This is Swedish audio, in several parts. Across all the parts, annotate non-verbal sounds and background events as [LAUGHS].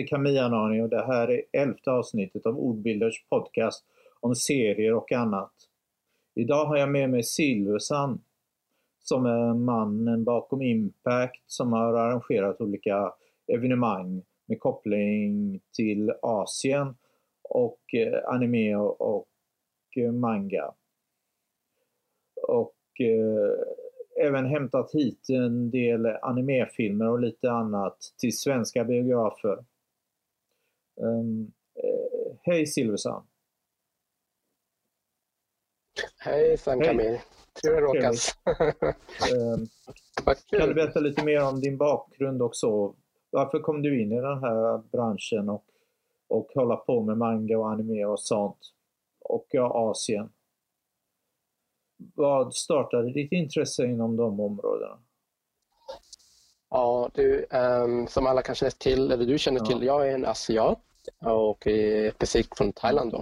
Jag heter Camilla Nani och det här är elfte avsnittet av Ordbilders podcast om serier och annat. Idag har jag med mig Silversan som är mannen bakom Impact som har arrangerat olika evenemang med koppling till Asien och eh, anime och eh, manga. Och eh, även hämtat hit en del animefilmer och lite annat till svenska biografer. Um, eh, hej Silversan! Hej Sam Camille! Trevligt att råkas. um, kan du berätta lite mer om din bakgrund och så? Varför kom du in i den här branschen och, och hålla på med manga och anime och sånt? Och ja, Asien. Vad startade ditt intresse inom de områdena? Ja, du, um, som alla kanske känner till, eller du känner ja. till, jag är en asiat och specifikt från Thailand. Då.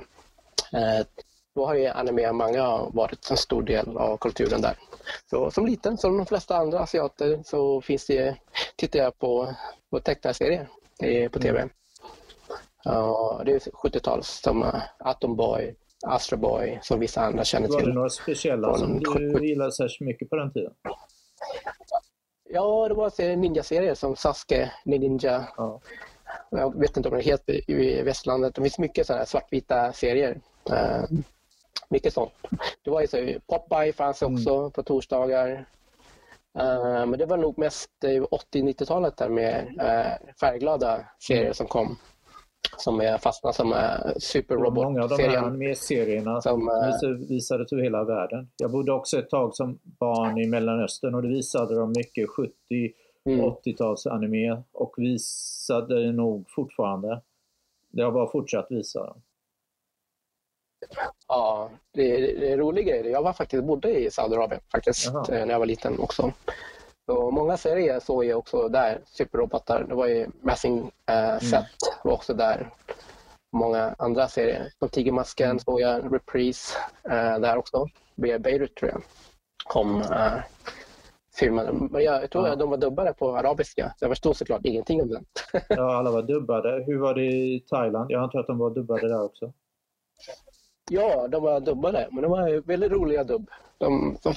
Uh, då har ju anime och manga varit en stor del av kulturen där. Så som liten, som de flesta andra asiater, så finns det, tittar jag på, på tecknarserier på tv. Mm. Uh, det är 70-tals som uh, Atom Boy, Astro Boy som vissa andra känner till. Var det några speciella som du gillade särskilt mycket på den tiden? Ja, det var ninja-serier som Sasuke, Ninja. Ja. Jag vet inte om det heter i västlandet. Det finns mycket sådana svartvita serier. Uh, mycket sånt. Det var ju så, Popeye fanns också mm. på torsdagar. Uh, men det var nog mest 80-90-talet där med uh, färgglada serier mm. som kom som är fastnat som superrobot Många av de här animeserierna som, uh, visades över hela världen. Jag bodde också ett tag som barn i Mellanöstern och det visade de mycket 70 mm. 80-tals anime och visade nog fortfarande. Det har bara fortsatt visa dem. Ja, det, det är rolig grej. Jag var faktiskt, bodde i Saudiarabien faktiskt Jaha. Eh, när jag var liten också. Så många serier såg jag också där, superrobotar. Det var ju Massing äh, Set mm. var också där. Många andra serier. Som Tigermasken mm. såg jag, Reprise äh, där också. Beirut tror jag. Kom äh, filmen. Men jag, tror ja. att de var dubbade på arabiska. Så jag förstod såklart ingenting om den. [LAUGHS] ja, alla var dubbade. Hur var det i Thailand? Jag antar att de var dubbade där också. Ja, de var dubbade, men de var väldigt roliga dubb. De, som,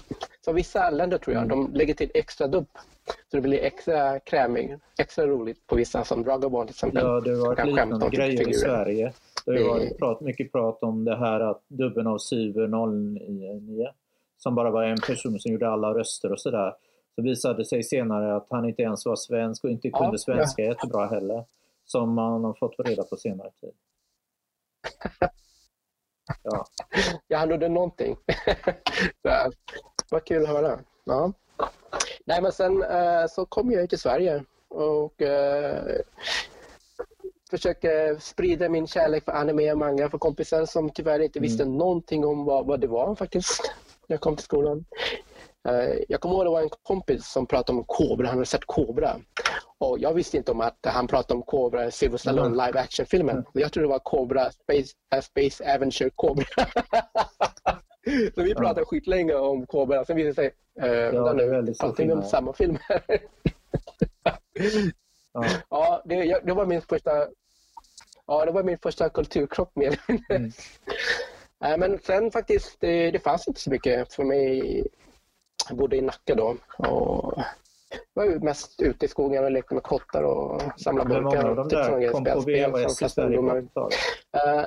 som vissa länder tror jag, de lägger till extra dubb. Så det blir extra krämig, extra roligt på vissa som Dragon Ball till exempel. Ja, det var liknande grejer i Sverige. Det har varit prat, mycket prat om det här att dubben av Syver 09 som bara var en person som gjorde alla röster och sådär. Så visade det sig senare att han inte ens var svensk och inte kunde ja, svenska ja. jättebra heller. Som man har fått reda på senare tid. [LAUGHS] Ja. Jag gjorde någonting. [LAUGHS] så, vad kul att höra. Ja. Nej, men sen eh, så kom jag till Sverige och eh, försöker sprida min kärlek för anime och manga för kompisar som tyvärr inte visste mm. någonting om vad, vad det var faktiskt när jag kom till skolan. Eh, jag kommer ihåg att det var en kompis som pratade om Kobra, han hade sett Kobra. Och jag visste inte om att han pratade om Cobra, Silver Stallone mm. live action-filmen. Mm. Jag trodde det var Cobra, Space, uh, Space Adventure Cobra. [LAUGHS] så vi pratade ja. skitlänge om Cobra. Sen visade det sig uh, ja, det är väldigt om samma film. [LAUGHS] ja, ja det, det, var min första Ja, det var min första kulturkrock med mm. äh, Men sen faktiskt, det, det fanns inte så mycket för mig. Jag bodde i Nacka då. Och var mest ute i skogen och lekte med kottar och samlade burkar. Hur många av de där kom på VHS i Sverige uh,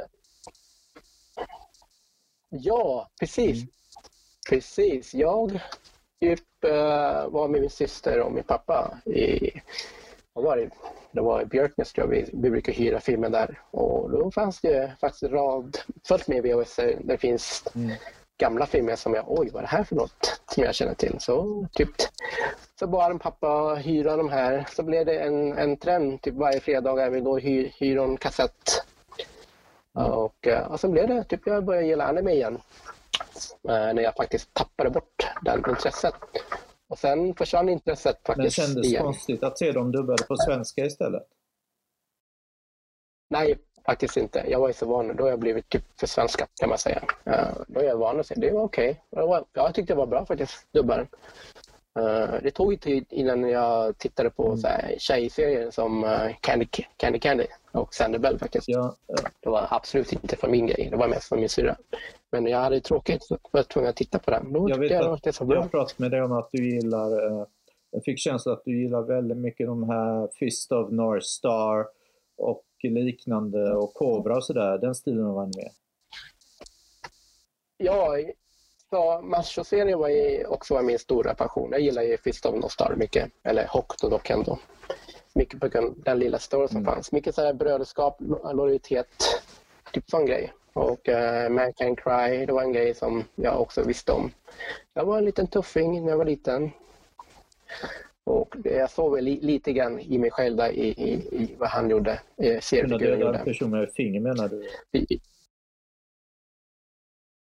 Ja, precis. Mm. Precis. Jag typ, uh, var med min syster och min pappa i vad var det? Det var i Björknäs tror jag vi, vi brukar hyra filmen där. Och då fanns det faktiskt rad fullt med VHS där det finns mm gamla filmer som jag, oj vad är det här för något som jag känner till. Så typ så bad en pappa hyra de här. Så blev det en, en trend, typ varje fredag vi då hyr, hyr en kassett. Mm. Och, eh, och sen blev det, typ jag började gilla anime igen. Eh, när jag faktiskt tappade bort det intresset. Och sen försvann intresset faktiskt Men kändes igen. konstigt att se dem dubbade på svenska istället? Nej, Faktiskt inte. Jag var ju så van. Då har jag blivit typ för svenska kan man säga. Uh, då är jag van att säga det var okej. Okay. Jag tyckte det var bra faktiskt, dubbaren. Uh, det tog ju tid innan jag tittade på mm. så här, tjejserier som uh, Candy, Candy Candy och Sanderbell faktiskt. Ja, ja. Det var absolut inte för min grej, det var mest för min syrra. Men jag hade tråkigt så var tvungen att titta på den. Då jag vet jag att det. Jag har pratat med dig om att du gillar, jag fick känslan att du gillar väldigt mycket de här Fist of North Star och liknande och Cobra och sådär, den stilen av anime. Ja, så macho-serien var ju också min stora passion. Jag gillar ju Fist of Nostar mycket, eller Hokuto dock ändå. Mycket på den lilla story som mm. fanns. Mycket så bröderskap, lojalitet, typ sån grej. Och uh, Man Can Cry, det var en grej som jag också visste om. Jag var en liten tuffing när jag var liten. Och jag såg väl lite grann i mig själv där i, i, i vad han gjorde. Eh, Kunna döda en person med finger menar du?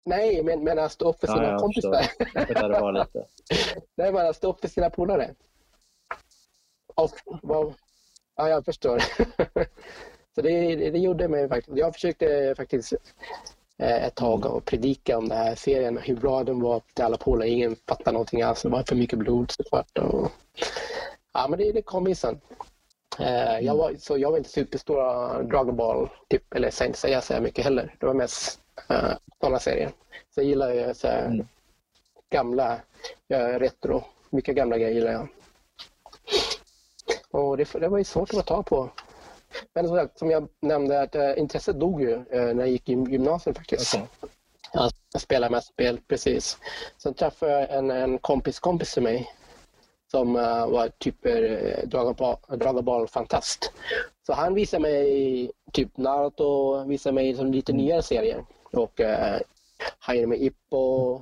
Nej, men, men att stå upp för sina ja, kompisar. Det var lite. [LAUGHS] Nej, men att stå upp för sina polare. Och, vad, ja, jag förstår. [LAUGHS] Så det, det, gjorde mig faktiskt. Jag försökte faktiskt ett tag och predika om den här serien, hur bra den var till alla polare. Ingen fattade någonting alls. Det var för mycket blod såklart. Och... Ja, men det, det kom ju sen. Eh, jag var, så jag var inte superstora Dragon Ball, typ, eller inte säga så mycket heller. Det var mest uh, sådana serier. Så jag gillar ju så här, mm. gamla, ja, retro, mycket gamla grejer gillar jag. Och det, det var ju svårt att få tag på. Men som, som jag nämnde, att uh, intresset dog ju uh, när jag gick i gymnasiet faktiskt. Okay. Jag spelade med spel, precis. Sen träffade jag en, en kompis kompis till mig som uh, var typ uh, Dragon Ball, Dragon Ball fantast. Så han visade mig typ Naruto, visade mig som lite nyare serier och eh, Jaime Ippo.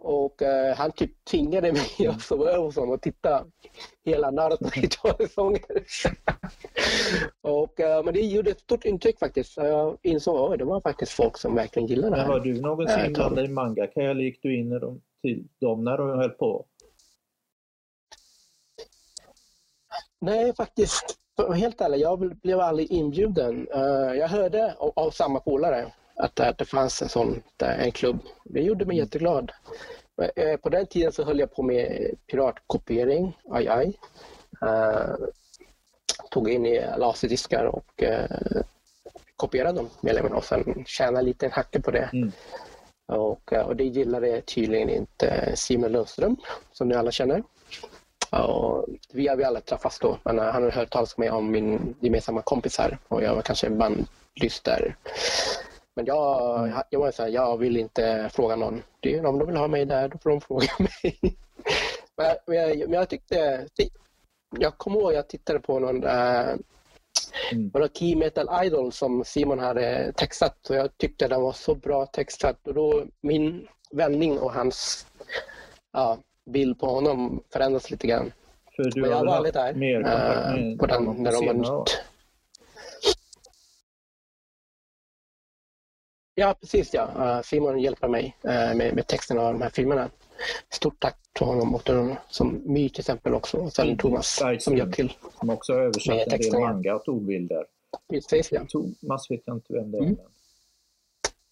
Och eh, han typ tvingade mig mm. att sova över hos honom och titta hela Naruto i två säsonger. [LAUGHS] och, eh, men det gjorde ett stort intryck faktiskt. Jag insåg att det var faktiskt folk som verkligen gillade det här. Var du någonsin inblandad i manga? Kan gick du in dem, till dem när de höll på? Nej, faktiskt. Helt ärligt, jag blev aldrig inbjuden. Uh, jag hörde av, av samma polare att, att det fanns en sån en klubb. Det gjorde mig mm. jätteglad. Eh, på den tiden så höll jag på med piratkopiering, aj aj. Uh, tog in i laserdiskar och uh, kopierade dem med och sen tjänade lite en hacke på det. Mm. Och, och det gillade tydligen inte Simon Lundström, som ni alla känner. Och vi har vi alla träffats då, men han har hört talas om min gemensamma kompis här och jag var kanske bandlyster men jag, mm. jag var så här, jag vill inte fråga någon. Det, om de vill ha mig där, då får de fråga [LAUGHS] mig. men, men, jag, men jag tyckte... Jag kommer ihåg jag tittade på någon äh, mm. var Key Metal Idol som Simon hade textat och jag tyckte den var så bra textat. Och då min vändning och hans ja, bild på honom förändras lite grann. För du har jag var aldrig där mer äh, på den, när de var nytt. Ja, precis ja. Simon hjälper mig uh, med, med texten av de här filmerna. Stort tack till honom och till som My till exempel också. Och sen mm. Thomas som hjälpt till. Som också har översatt en del manga och ordbilder. Precis ja. Thomas vet jag inte vem det är. Mm.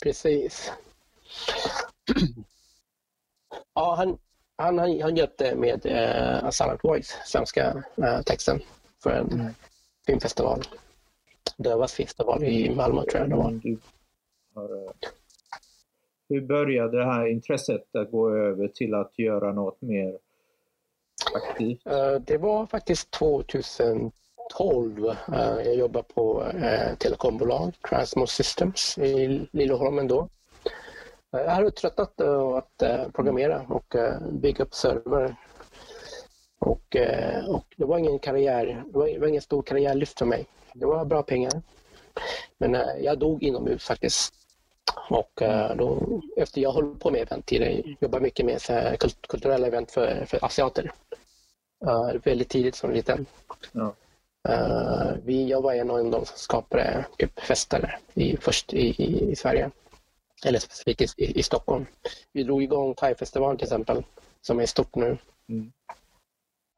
Precis. ja, han, han, han, han hjälpte med uh, Silent Voice, svenska uh, texten för en mm. filmfestival. Dövas festival i Malmö tror jag det var. Mm, hur började det här intresset att gå över till att göra något mer aktivt? Eh, det var faktiskt 2012. Eh, jag jobbade på telekombolag, Transmo Systems i Liljeholmen då. Jag hade tröttnat att programmera och bygga upp server. Och, och det var ingen karriär, det var, det var ingen stor karriärlyft för mig. Det var bra pengar. Men jag dog inomhus faktiskt och eh, då, efter jag håller på med event tidigare, jobbar mycket med så kulturella event för, för asiater. Uh, väldigt tidigt som liten. Ja. Uh, vi, jag var en av de som skapade typ, fester i, först i, i, i Sverige. Eller specifikt i, i, Stockholm. Vi drog igång Thai-festivalen till exempel, som är stort nu. Mm.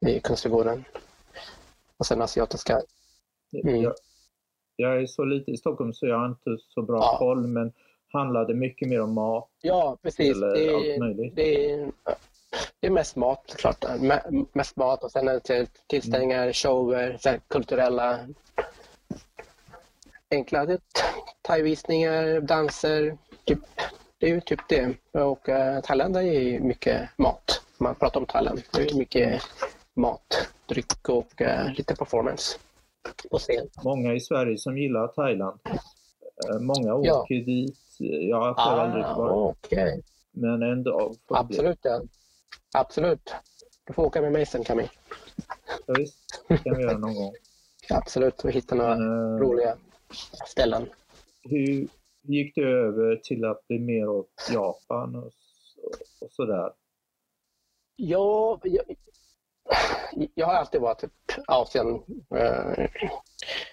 I Kungsträdgården. Och sen asiatiska. Mm. Jag, jag, är så lite i Stockholm så jag har inte så bra ja. koll men handlade mycket mer om mat. Ja, precis. Eller det, allt möjligt. Det, det är mest mat såklart. Mest mat och sen är det tillställningar, shower, sen kulturella enkla thaivisningar, danser. Typ, det är ju typ det. Och uh, Thailand är ju mycket mat. Man pratar om Thailand. Det är mycket mat, dryck och uh, lite performance på scen. Många i Sverige som gillar Thailand. Uh, många åker ja. dit. Jag har ah, aldrig varit. Okay. Men ändå. Absolut, ja. Absolut. Du får åka med mig sen Camille. Ja, visst, det kan vi göra någon gång. [LAUGHS] Absolut, vi hittar några Men, roliga ställen. Hur gick du över till att bli mer åt Japan och, och sådär? Ja, jag, jag har alltid varit typ Asien eh,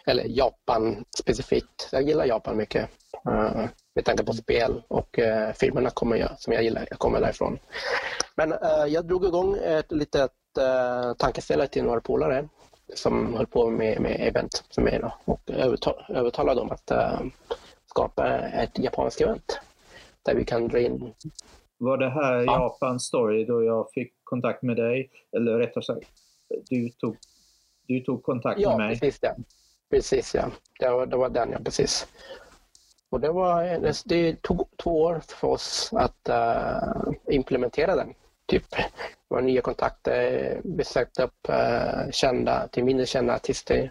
eller Japan specifikt. Jag gillar Japan mycket eh, med tanke på spel och eh, filmerna kommer jag, som jag gillar. Jag kommer därifrån. Men eh, jag drog igång ett litet eh, tankeställare till några polare som höll på med, med event för mig då, och övertalade dem att äh, skapa ett japanskt event där vi kan dra in... Var det här ja. Japan Story då jag fick kontakt med dig? Eller rättare sagt, du tog, du tog kontakt ja, med mig? Precis, ja, precis. Ja. Det, var, det var den, ja. Precis. Och det, var, det tog två år för oss att uh, implementera den. Typ våra nya kontakter, besökt upp uh, kända till mindre kända artister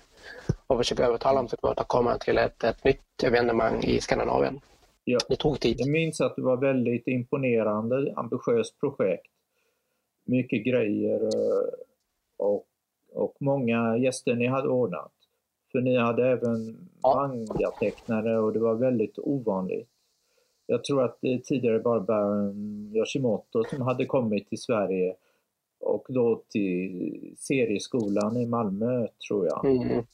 och försöka övertala dem att komma till ett, ett nytt evenemang i Skandinavien. Ja. Det tog tid. Jag minns att det var väldigt imponerande, ambitiöst projekt. Mycket grejer eh, och, och många gäster ni hade ordnat. För ni hade även ja. mangatecknare och det var väldigt ovanligt. Jag tror att det tidigare bara Baron Yoshimoto som hade kommit till Sverige och då till serieskolan i Malmö tror jag. Mm.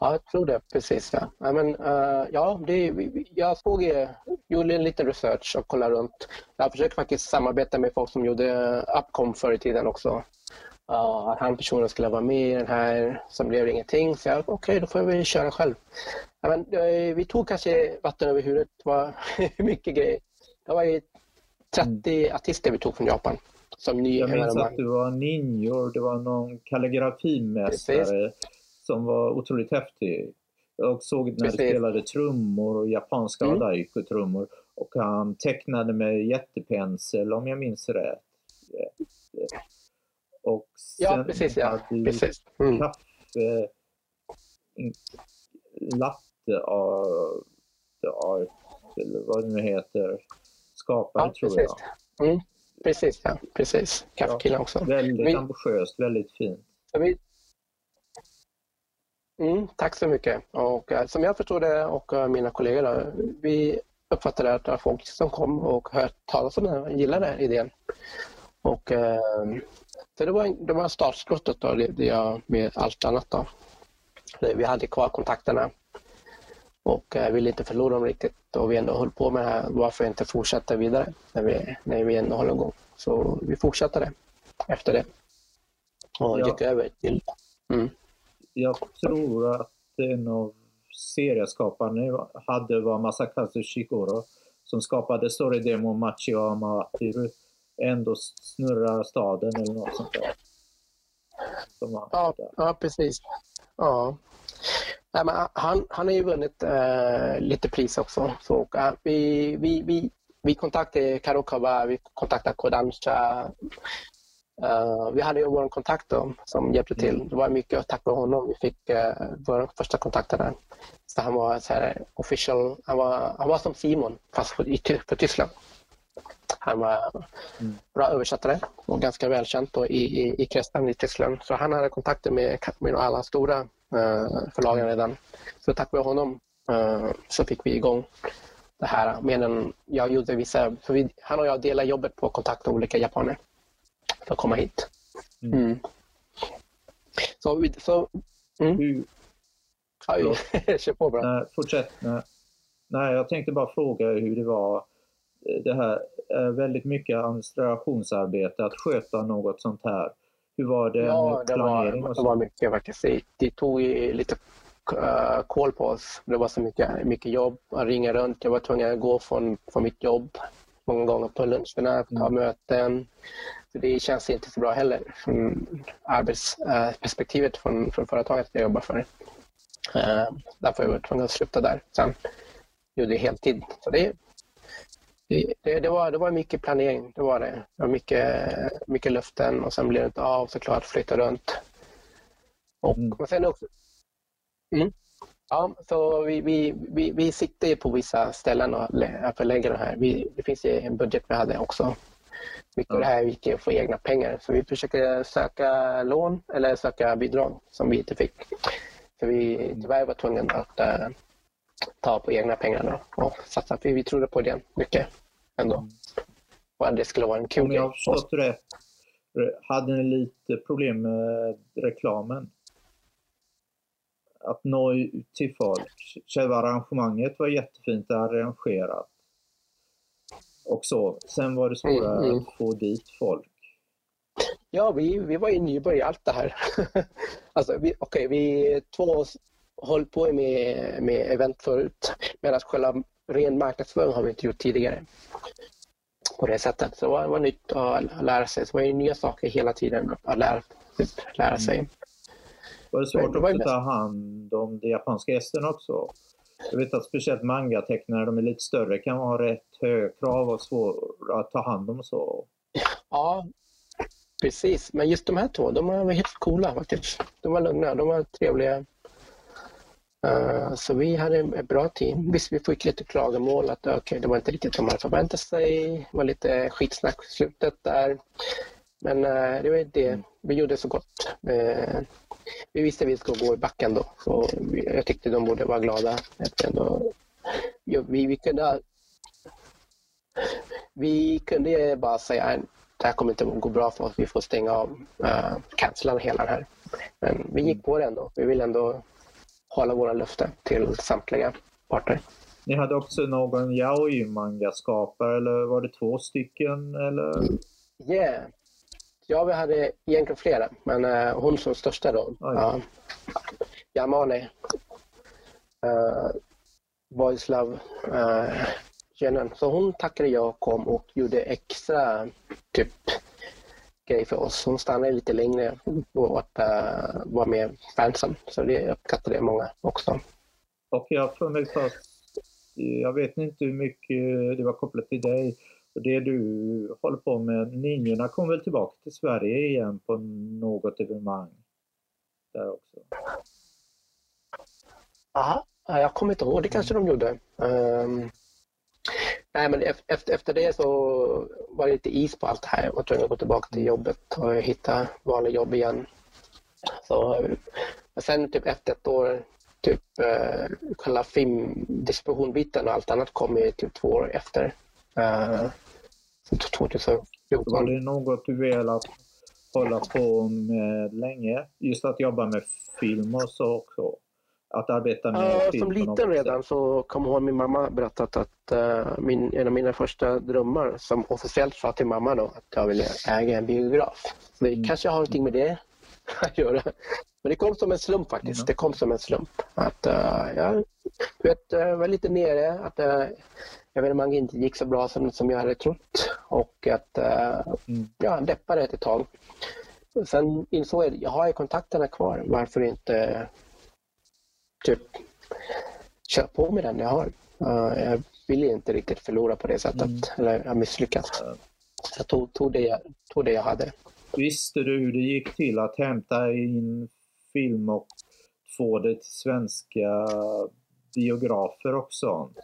Ja, jag tror det precis. Ja, ja men, uh, ja det, jag såg, gjorde en liten research och kollade runt. Jag försökte faktiskt samarbeta med folk som gjorde Upcom förr i tiden också. Uh, att han personen skulle vara med i den här, som blev ingenting. Så jag, okej, okay, då får väl köra själv. Ja, men, uh, vi tog kanske vatten över huvudet. Det var [LAUGHS] mycket grejer. Det var ju 30 mm. artister vi tog från Japan. Som ny jag minns att det var ninjor, det var någon kalligrafimästare som var otroligt häftig. Jag såg när Precis. du spelade trummor och japanska mm. daiko-trummor och han tecknade med jättepensel om jag minns rätt. Ja, precis. Ja. precis. Mm. kaffe, latte art, eller vad det nu heter, skapare ja, tror jag. Mm. Precis, ja. Precis. Kaffekillen ja, också. Väldigt vi... ambitiöst, väldigt fint. Vi... Mm, tack så mycket. Och, uh, som jag förstår det och uh, mina kollegor, då, vi uppfattade att det var folk som kom och hört talas om den och gillade idén. Och, så det var, det var startskottet då, levde jag med allt annat. Då. Vi hade kvar kontakterna och eh, ville inte förlora dem riktigt och vi ändå höll på med det här. Varför inte fortsätta vidare när vi, när vi ändå håller igång? Så vi fortsatte det efter det och ja. gick över till... Mm. Jag tror att en av serieskaparna hade var Masakazu Shikoro som skapade Story Demo Machiyama Atiru ändå snurrar staden eller något sånt där. Ja, ja, precis. Ja. Nej, men han, han har ju vunnit äh, lite pris också. Så, äh, vi, vi, vi, vi kontaktade Karokawa, vi kontaktade Kodansha. Uh, vi hade ju vår kontakt då, som hjälpte till. Mm. Det var mycket tack vare honom vi fick uh, vår första kontakter där. Så han var så här official, han var, han var som Simon fast för, för Tyskland. Han var mm. bra översättare och ganska välkänd då i, i, i kretsen i Tyskland. Så han hade kontakter med, med alla stora uh, förlagen redan. Så tack vare honom uh, så fick vi igång det här. Medan jag gjorde vissa, för vi, han och jag delade jobbet på att kontakta olika japaner för att komma hit. Mm. Mm. Så, så mm. Hur... [LAUGHS] Kör på bara. Nej, fortsätt. Nej. Nej, jag tänkte bara fråga hur det var det här är väldigt mycket administrationsarbete att sköta något sånt här. Hur var det ja, med planering? Det var, det var mycket faktiskt. Det tog lite uh, koll på oss. Det var så mycket, mycket jobb. att ringa runt. Jag var tvungen att gå från, från mitt jobb många gånger på luncherna, ha Mm. möten. Så det känns inte så bra heller från arbetsperspektivet från, från företaget jag jobbar för. Eh, därför var jag tvungen att sluta där. Sen gjorde jag heltid. Så det, det, det, det, var, det var mycket planering, det var det. Det var mycket, mycket löften och sen blev det inte av såklart, flytta runt. Och, Mm. men sen också, mm, ja, så vi, vi, vi, vi siktar ju på vissa ställen och lä- att förlägga det här. Vi, det finns ju en budget vi hade också. Mycket av det här gick ju för egna pengar så vi försöker söka lån eller söka bidrag som vi inte fick. Så vi tyvärr var tvungna att ta på egna pengar då och satsa. För vi trodde på det mycket ändå. Och att det skulle vara en kul Om jag har grej. förstått rätt, hade ni lite problem med reklamen? Att nå ut till folk. Själva arrangemanget var jättefint arrangerat. Och så. Sen var det svårare Mm, mm. att få dit folk. Ja, vi, vi var ju nybörjare i allt det här. [LAUGHS] alltså, vi, okej, vi två höll på med, med event förut. Medan själva ren marknadsföring har vi inte gjort tidigare. På det sättet. Så det var, nytt att lära sig. Så det var nya saker hela tiden att lära, typ, lära sig. Var det svårt att ta hand om de japanska gästerna också? Jag vet att speciellt mangatecknare, de är lite större, kan ha rätt höga krav och svåra att ta hand om så. Ja, precis. Men just de här två, de var helt coola faktiskt. De var lugna, de var trevliga. Eh, så vi hade ett bra team. Visst, vi fick lite klagomål att okay, det var inte riktigt som man förväntade sig. Det var lite skitsnack i slutet där. Men eh, det var det. Vi gjorde så gott. Eh, vi visste att vi skulle gå i backen då. Så jag tyckte de borde vara glada. Ändå, ja, vi, vi kunde vi kunde ju bara säga att det här kommer inte gå bra för oss. Vi får stänga av, uh, cancella hela det här. Men vi gick på det ändå. Vi vill ändå hålla våra löften till samtliga parter. Ni hade också någon yaoi-manga-skapare, eller var det två stycken? Eller? Yeah. Ja, vi hade egentligen flera, men eh, hon som största då, Oj. uh, Yamane, uh, Boys Love, uh. Så hon tackade jag och kom och gjorde extra typ grej för oss. Hon stannade lite längre och att uh, vara med fansen. Så det uppskattade många också. Och jag får mig fast, jag vet inte hur mycket det var kopplat till dig. Och det du håller på med, Ninjorna kom väl tillbaka till Sverige igen på något evenemang? Där också. Aha, jag kommer inte ihåg, det kanske de gjorde. Um, nej, men efter, efter det så var det lite is på allt det här. Jag var tvungen att gå tillbaka till jobbet och hitta vanliga jobb igen. Så, eh, sen typ efter ett år, typ uh, själva filmdistributionbiten och allt annat kom ju typ två år efter. Eh, uh, 2014. Var det något du velat hålla på med länge? Just att jobba med film och så också? Att arbeta med Ja, film som liten sätt? redan så kommer ihåg min mamma berättat att uh, min, en av mina första drömmar som officiellt sa till mamma då att jag ville äga en biograf. Så det Mm. kanske har någonting med det [LAUGHS] att göra. Men det kom som en slump faktiskt. Mm. Det kom som en slump. Att uh, jag vet, jag var lite nere. Att uh, evenemang inte gick så bra som, som jag hade trott. Och att uh, Mm. ja, deppade ett tag. Sen insåg jag att jag har kontakterna kvar. Varför inte typ kör på med den jag har. Uh, jag vill inte riktigt förlora på det sättet. Mm. Eller jag misslyckats. Så jag tog, tog, det jag, tog det jag hade. Visste du hur det gick till att hämta in film och få det till svenska biografer och sånt?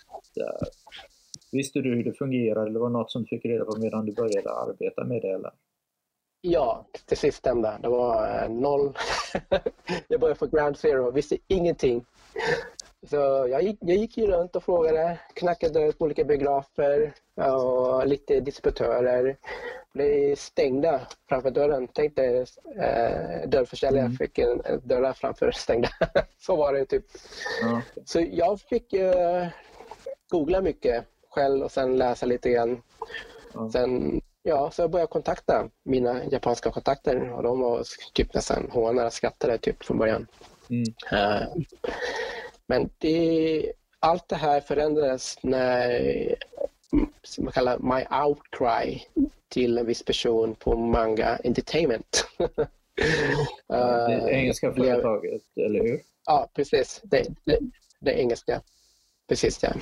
Visste du hur det fungerar eller var det något som du fick reda på medan du började arbeta med det? Eller? Ja, det sistnämnda. Det var eh, noll. [LAUGHS] jag började på ground zero, visste ingenting. Så jag gick, jag gick ju runt och frågade, knackade dörr på olika biografer och lite distributörer. Blev stängda framför dörren. Tänk dig eh, dörrförsäljare Mm. fick en, en dörrar framför stängda. [LAUGHS] Så var det typ. Ja, Så jag fick eh, googla mycket själv och sen läsa lite grann. ja. Sen, ja, så jag började kontakta mina japanska kontakter och de var typ nästan hånade och skrattade typ från början. Mm. Eh, Men det, allt det här förändrades när man kallar My Outcry till en viss person på Manga Entertainment. [LAUGHS] uh, det engelska företaget, eller hur? Ja, precis. Det, det, det engelska. Precis, ja.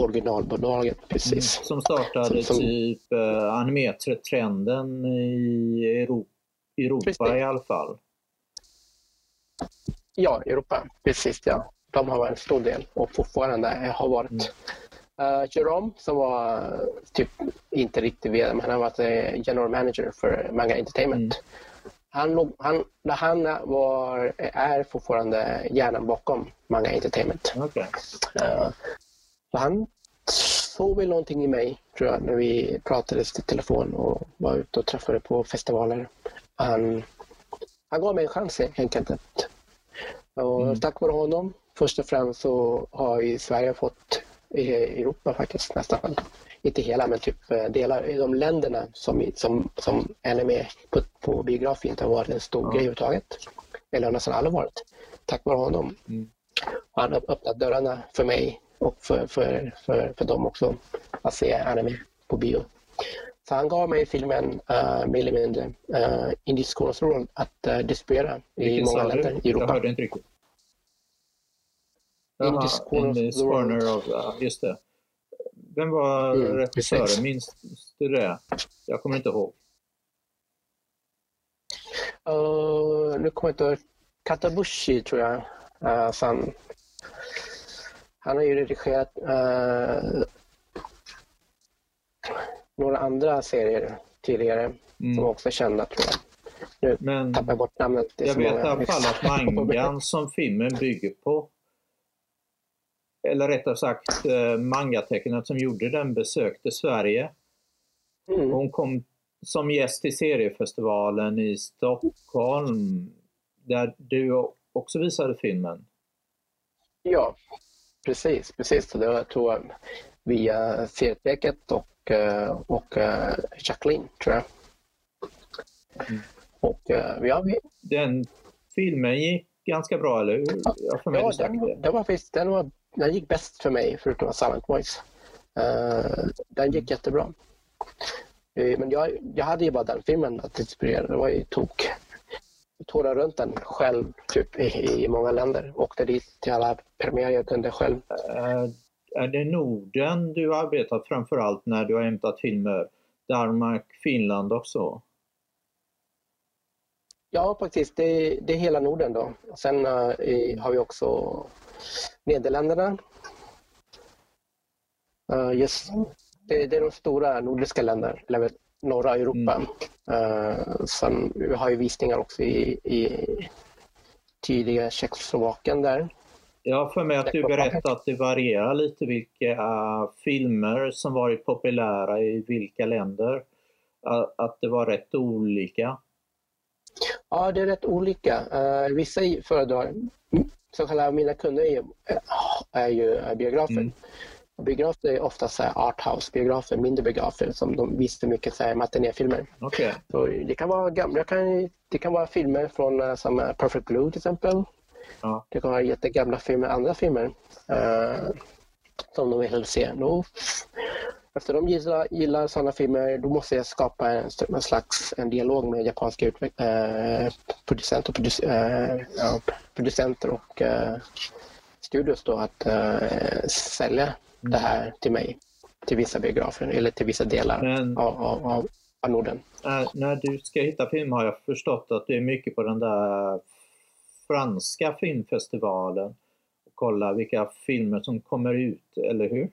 Originalbolaget, precis. Mm, som startade som, typ uh, animetrenden i Europa, Europa i alla fall. Ja, Europa. Precis, ja. De har varit en stor del och fortfarande har varit. Mm. Uh, Jerome som var typ inte riktigt vd men han varit eh, general manager för Manga Entertainment. Mm. Han, han, han var, är fortfarande hjärnan bakom Manga Entertainment. Okay. Uh, han såg väl någonting i mig tror jag när vi pratades i telefon och var ute och träffade på festivaler. Han, han gav mig en chans helt enkelt. Och mm. Tack vare honom först och främst så har i Sverige fått i Europa faktiskt nästan. Inte hela men typ eh, delar i de länderna som, som, som anime på, på biograf inte har varit en stor ja. grej överhuvudtaget. Eller nästan aldrig varit. Tack vare honom. Mm. Han har öppnat dörrarna för mig och för, för, för, för dem också att se anime på bio. Så han gav mig filmen uh, mer eller mindre uh, Indisk roll att uh, distribuera i många länder i Europa. Jag hörde inte riktigt. Indisk Corner of, ja, just det. Vem var mm, regissören? Minns du det? Jag kommer inte ihåg. Uh, nu kommer jag inte ihåg. Katabushi tror jag. Uh, han har ju redigerat uh, några andra serier tidigare mm. som också är kända tror jag. Nu Men tappar jag bort namnet. Jag vet i alla fall att mangan som filmen bygger på eller rättare sagt eh, mangatecknaren som gjorde den besökte Sverige. Mm. Hon kom som gäst till seriefestivalen i Stockholm där du också visade filmen. Ja, precis. precis. Det var tror jag, via Serieteket och, eh, och uh, Jacqueline, tror jag. Mm. Och, uh, ja, vi... Den filmen gick ganska bra, eller hur? Jag får ja, den. Den, var, den var den gick bäst för mig förutom Silent Voice. Uh, den gick jättebra. Uh, men jag, jag hade ju bara den filmen att inspirera. Det var ju tok. Tårar runt den själv typ, i, i många länder. Åkte dit till alla premiärer jag kunde själv. Uh, är det Norden du har arbetat framför allt när du har hämtat filmer? Danmark, Finland också? Ja, faktiskt. Det, det är hela Norden då. Sen uh, har vi också Nederländerna. Uh, just, det, det, är de stora nordiska länderna, eller norra Europa. Mm. Uh, sen, vi har ju visningar också i, i tidiga Tjeckoslovakien där. Jag har för mig att du berättade att det varierar lite vilka uh, filmer som varit populära i vilka länder. Uh, att det var rätt olika. Ja, det är rätt olika. Uh, vissa föredrar så kallade mina kunder är, är ju biografer. Mm. Biografer är ofta arthouse-biografer, mindre biografer som de visar mycket så här, matinéfilmer. Okay. Så det kan vara gamla, kan, det kan vara filmer från uh, som Perfect Blue till exempel. Ja. Det kan vara jättegamla filmer, andra filmer uh, som de vill se. Då, efter de gillar, gillar sådana filmer, då måste jag skapa en, en slags en dialog med japanska eh, producenter, produc eh, ja, producenter och eh, studios då att eh, sälja. Det här till mig, till vissa biografer eller till vissa delar Men, av, av, av, av Norden. När, när du ska hitta film har jag förstått att det är mycket på den där franska filmfestivalen och kolla vilka filmer som kommer ut, eller hur?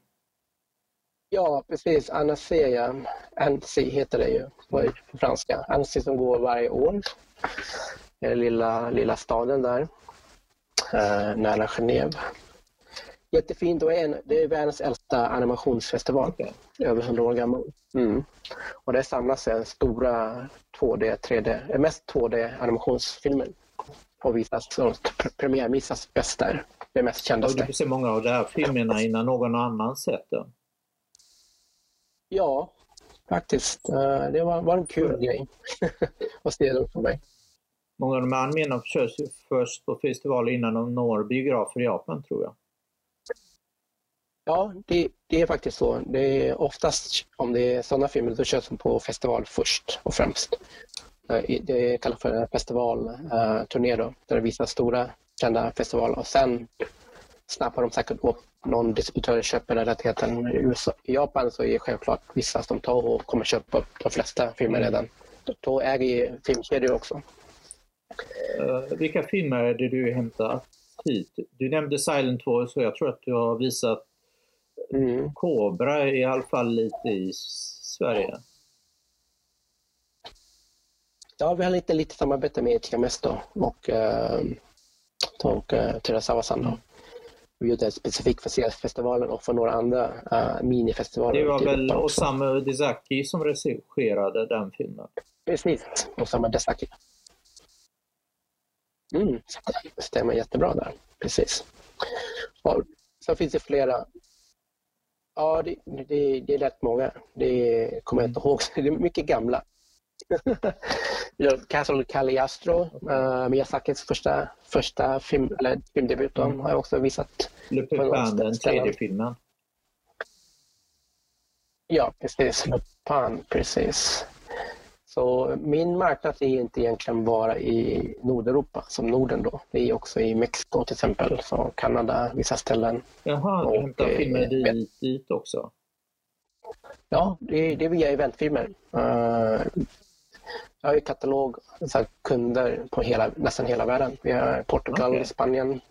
Ja, precis. Anasia. Annecy heter det ju på franska. Annecy som går varje år. Den lilla, lilla staden där. Eh, nära Genève. Jättefint. Är, en, det är världens äldsta animationsfestival. Okay. Över 100 år gammal. Mm. Och där samlas en stora 2D, 3D, mest 2D animationsfilmer och visas, premiärvisas bäst där. Det mest kända. Du får se många av de här filmerna innan någon annan sett dem. Ja, faktiskt. Eh, det var, var en kul grej [LAUGHS] att se dem för mig. Många av de här animerna körs först på festival innan de når biografer i Japan tror jag. Ja, det, det, är faktiskt så. Det är oftast om det är sådana filmer, då körs de på festival först och främst. Eh, det kallas för en festivalturné då, där det visas stora kända festivaler och sen snappar de säkert upp någon distributör köper den rättigheten. I, USA, I Japan så är det självklart vissa som tar och kommer köpa upp de flesta filmer redan. Då äger filmkedjor också. Uh, vilka filmer är det du hämtar? Hit? Du nämnde Silent 2 så jag tror att du har visat mm. Cobra i alla fall lite i Sverige. Ja, vi har lite, lite samarbete med Chicamesto och, uh, och uh, Terasawa-san. Mm. Vi gjorde specifikt för festivalen och för några andra uh, minifestivaler. Det var väl Osamu Dezaki som regisserade den filmen? Precis, Osamu Dezaki. Mm, det stämmer jättebra där. Precis. Och sen finns det flera. Ja, det, det, det är rätt många. Det kommer jag inte ihåg. [LAUGHS] Det är mycket gamla. Castle Cagliostro, uh, Miyazakis första, första film, eller filmdebut, mm. har jag också visat. Le Pupin, den tredje filmen. Ja, precis. Le Pupin, precis. Så min marknad är inte egentligen bara i Nordeuropa, som Norden då. Det är också i Mexiko till exempel, så Kanada, vissa ställen. Jaha, du hämtar filmer dit, dit också? Ja, det, det är via eventfilmer. Uh, jag har ju katalog, så här, kunder på hela, nästan hela världen. Vi har Portugal, okay. Spanien.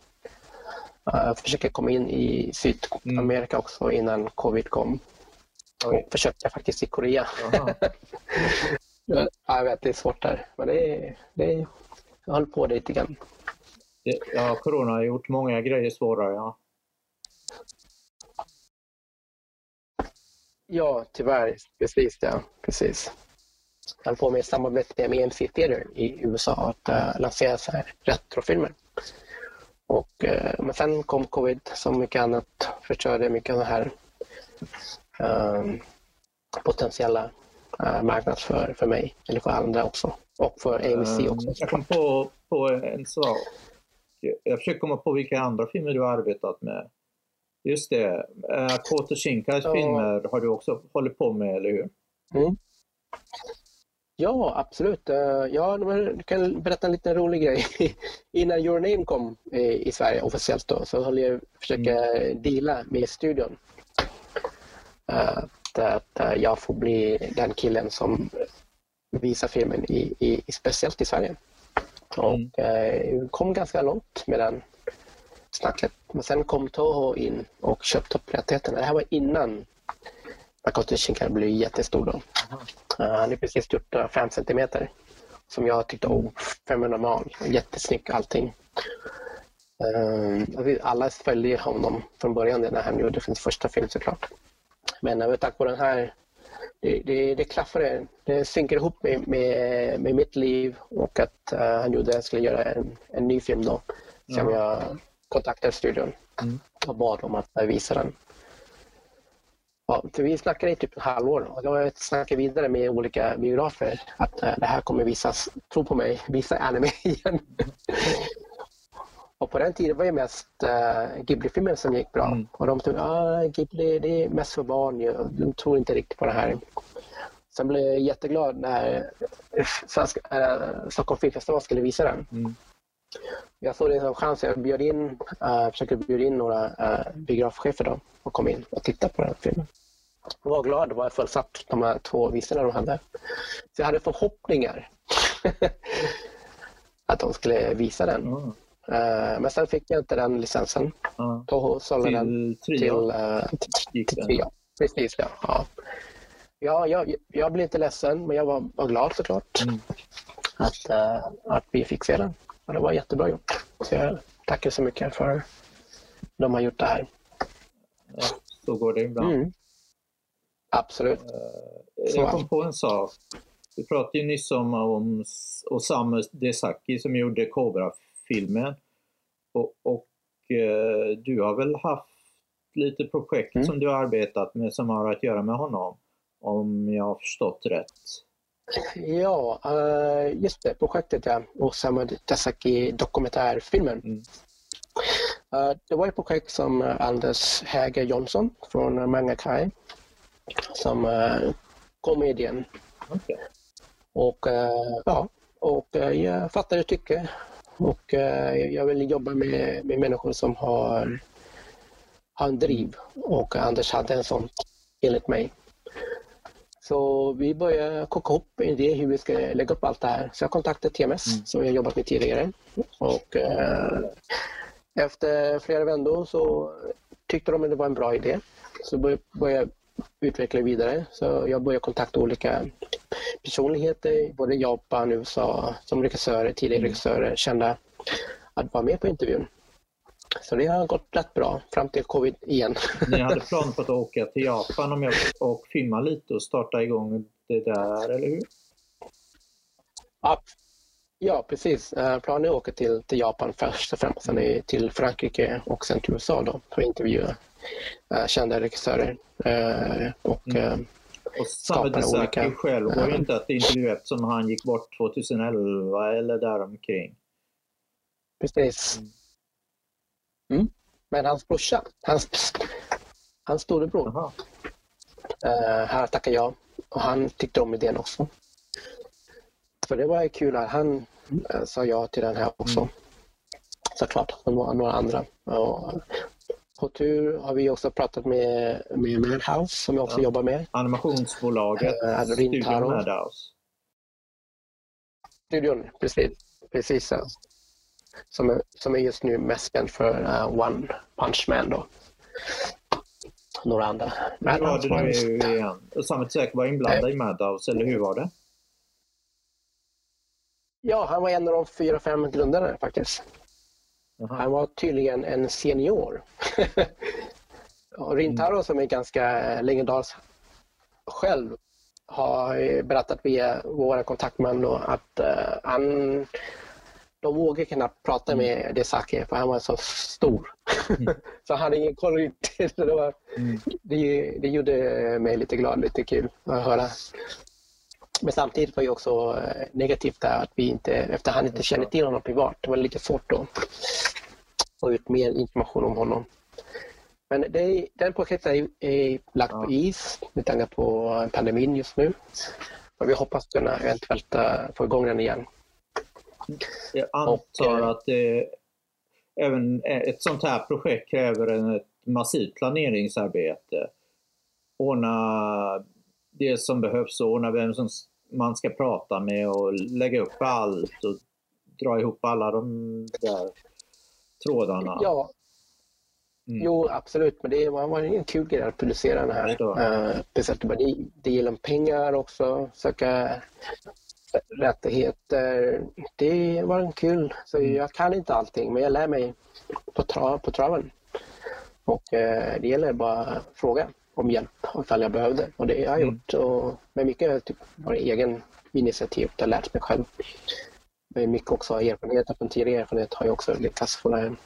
Jag uh, försöker komma in i Sydamerika mm. också innan covid kom. Oj. Och försökte faktiskt i Korea. [LAUGHS] ja, jag vet, det är svårt där. Men det är, det är, jag håller på lite grann. Ja, corona har gjort många grejer svårare. Ja. Ja, tyvärr. Precis, ja. Precis höll på med samarbete med MC Theater i USA att uh, lansera så här retrofilmer. Och, uh, men sen kom covid som mycket annat förstörde mycket av det här um, potentiella uh, marknad för, mig eller för andra också. Och för AMC um, också. Jag kom på, på en sak. Jag försöker komma på vilka andra filmer du har arbetat med. Just det, uh, Koto Shinkas ja. filmer har du också hållit på med, eller hur? Mm. Ja, absolut. Eh, ja, jag kan berätta en liten rolig grej. [LAUGHS] Innan Your Name kom i Sverige officiellt då, så höll jag försöka mm. deala med studion. Eh, att, eh, jag får bli den killen som visar filmen i, i, speciellt i Sverige. Och mm. kom ganska långt med den snacket. Men sen kom Toho in och köpte upp rättigheterna. Det här var innan Makoto Shinkai blev jättestor då. Uh, han är precis gjort 5 centimeter. Som jag tyckte, oh, fenomenal. Jättesnygg allting. Uh, alla följde honom från början när han gjorde sin första film såklart. Men uh, tack vare den här, det, det, det klaffade. Det synkar ihop med, med, med mitt liv och att uh, han gjorde, jag skulle göra en, en ny film då. Som mm. jag kontaktade studion mm. och bad om att visa den. Ja, vi snackade i typ ett halvår och jag snackade vidare med olika biografer att äh, det här kommer visas, tro på mig, visa anime [LAUGHS] igen. Och på den tiden var det mest äh, Ghibli-filmer som gick bra. Mm. Och de tyckte ah, Ghibli det är mest för barn, de tror inte riktigt på det här. Sen blev jag jätteglad när Svenska, äh, Stockholm Filmfestival skulle visa den. Mm. Jag såg det som chans. Jag bjöd in, uh, försökte bjuda in några uh, biografchefer då och kom in och tittade på den filmen. Jag var glad, det var fullsatt de här två visningarna de hade. Så jag hade förhoppningar [LAUGHS] att de skulle visa den. Mm. Uh, men sen fick jag inte den licensen. Mm. Toho sålde den till, uh, till, till trea. Precis, ja. ja. Ja, jag, jag blev inte ledsen, men jag var, var glad såklart mm. att, uh, att vi fick se den. Och det var jättebra gjort. Så jag tackar så mycket för att de har gjort det här. Ja, så går det ibland. Mm. Absolut. Eh, jag kom på en sak. Vi pratade ju nyss om, om Osamu Desaki som gjorde Cobra-filmen. Och, och eh, du har väl haft lite projekt mm. som du har arbetat med som har att göra med honom? Om jag har förstått rätt. Ja, uh, just det, projektet ja. Osamu Desaki dokumentärfilmen. Mm. Uh, det var ett projekt som Anders Häger Jonsson från Mangakai som uh, kom med idén. Okay. Och, ja, och jag fattade tycke och jag vill jobba med, med människor som har, har en driv och Anders hade en sån enligt mig. Så vi började koka ihop en idé hur vi ska lägga upp allt det här. Så jag kontaktade TMS mm. som jag jobbat med tidigare. Och, eh, efter flera vändor så tyckte de att det var en bra idé. Så började jag utveckla vidare. Så jag började kontakta olika personligheter, både Japan, och USA, som regissörer, tidigare mm. regissörer, kända att vara med på intervjun. Så det har gått rätt bra fram till covid igen. Ni hade [LAUGHS] plan på att åka till Japan om jag, och filma lite och starta igång det där, eller hur? Ja, ja precis. Eh, planen är att åka till, till Japan först och främst, sen till Frankrike och sen till USA då, för att intervjua uh, kända regissörer. Uh, och, mm. Och Desaki olika... själv var ju inte att intervjua eftersom han gick bort 2011 eller däromkring. Precis. Mm. Mm. Men hans brorsa, hans, hans storebror, uh, här tackar jag och han tyckte om idén också. Så det var kul att han uh, sa ja till den här också. Mm. Såklart, och några andra. Och, på tur har vi också pratat med, med Madhouse som jag också ja. jobbar med. Animationsbolaget uh, Studion Madhouse. Studion, precis. precis så som är, som är just nu mest känd för uh, One Punch Man. Då. Några andra. Hur var det nu igen? Samet Säk var inblandad i Madhouse, eller hur var det? Ja, han var en av de fyra, fem grundare faktiskt. Aha. Han var tydligen en senior. [LAUGHS] och Rintaro som är ganska legendarisk själv har berättat via våra kontaktmän att uh, han de vågade knappt prata mm. med Desaki för han var så stor. Mm. [LAUGHS] så han hade ingen koll. [LAUGHS] Det, var, mm. det, det gjorde mig lite glad, lite kul att höra. Men samtidigt var det också eh, negativt där att vi inte, efter han inte kände till honom privat, det var lite svårt att få ut mer information om honom. Men det, den projektet är, är lagt på is med tanke på pandemin just nu. Och vi hoppas kunna eventuellt eh, få igång den igen. Jag antar och, att det, även ett sånt här projekt kräver en, ett massivt planeringsarbete. Ordna det som behövs, ordna vem som man ska prata med och lägga upp allt och dra ihop alla de där trådarna. Ja, Mm. Jo, absolut, men det var, var en kul grej att producera den här. Uh, speciellt det, det gäller pengar också, söka rättigheter. Det var en kul. Så mm. jag kan inte allting men jag lär mig på, tra på traven. Och eh, det gäller bara att fråga om hjälp ifall jag behövde. Och det har jag mm. gjort. Och med mycket typ, bara egen initiativ. Har lärt mig själv. Med mycket också erfarenhet från tidigare erfarenhet har jag också lyckats få lära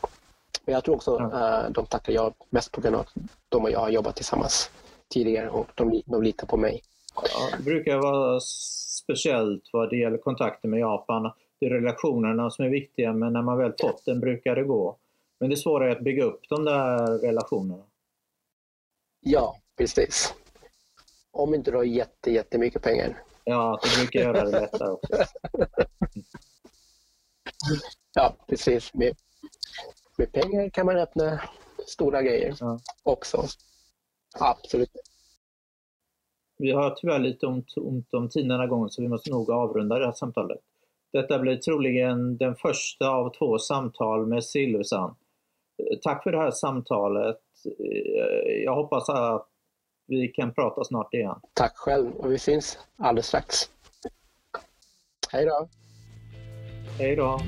Men jag tror också mm. uh, de tackar jag mest på grund av att de och jag har jobbat tillsammans tidigare och de, de litar på mig. Ja, det brukar vara speciellt vad det gäller kontakter med Japan. Det är relationerna som är viktiga men när man väl fått den brukar det gå. Men det svåra är att bygga upp de där relationerna. Ja, precis. Om inte du har jätte, jättemycket pengar. Ja, det brukar göra det lättare också. ja, precis. Med, med pengar kan man öppna stora grejer ja. också. Absolut. Vi har tyvärr lite ont, ont om tid denna gången så vi måste nog avrunda det här samtalet. Detta blir troligen den första av två samtal med Silversan. Tack för det här samtalet. Jag hoppas att vi kan prata snart igen. Tack själv och vi syns alldeles strax. Hej då! Hej då!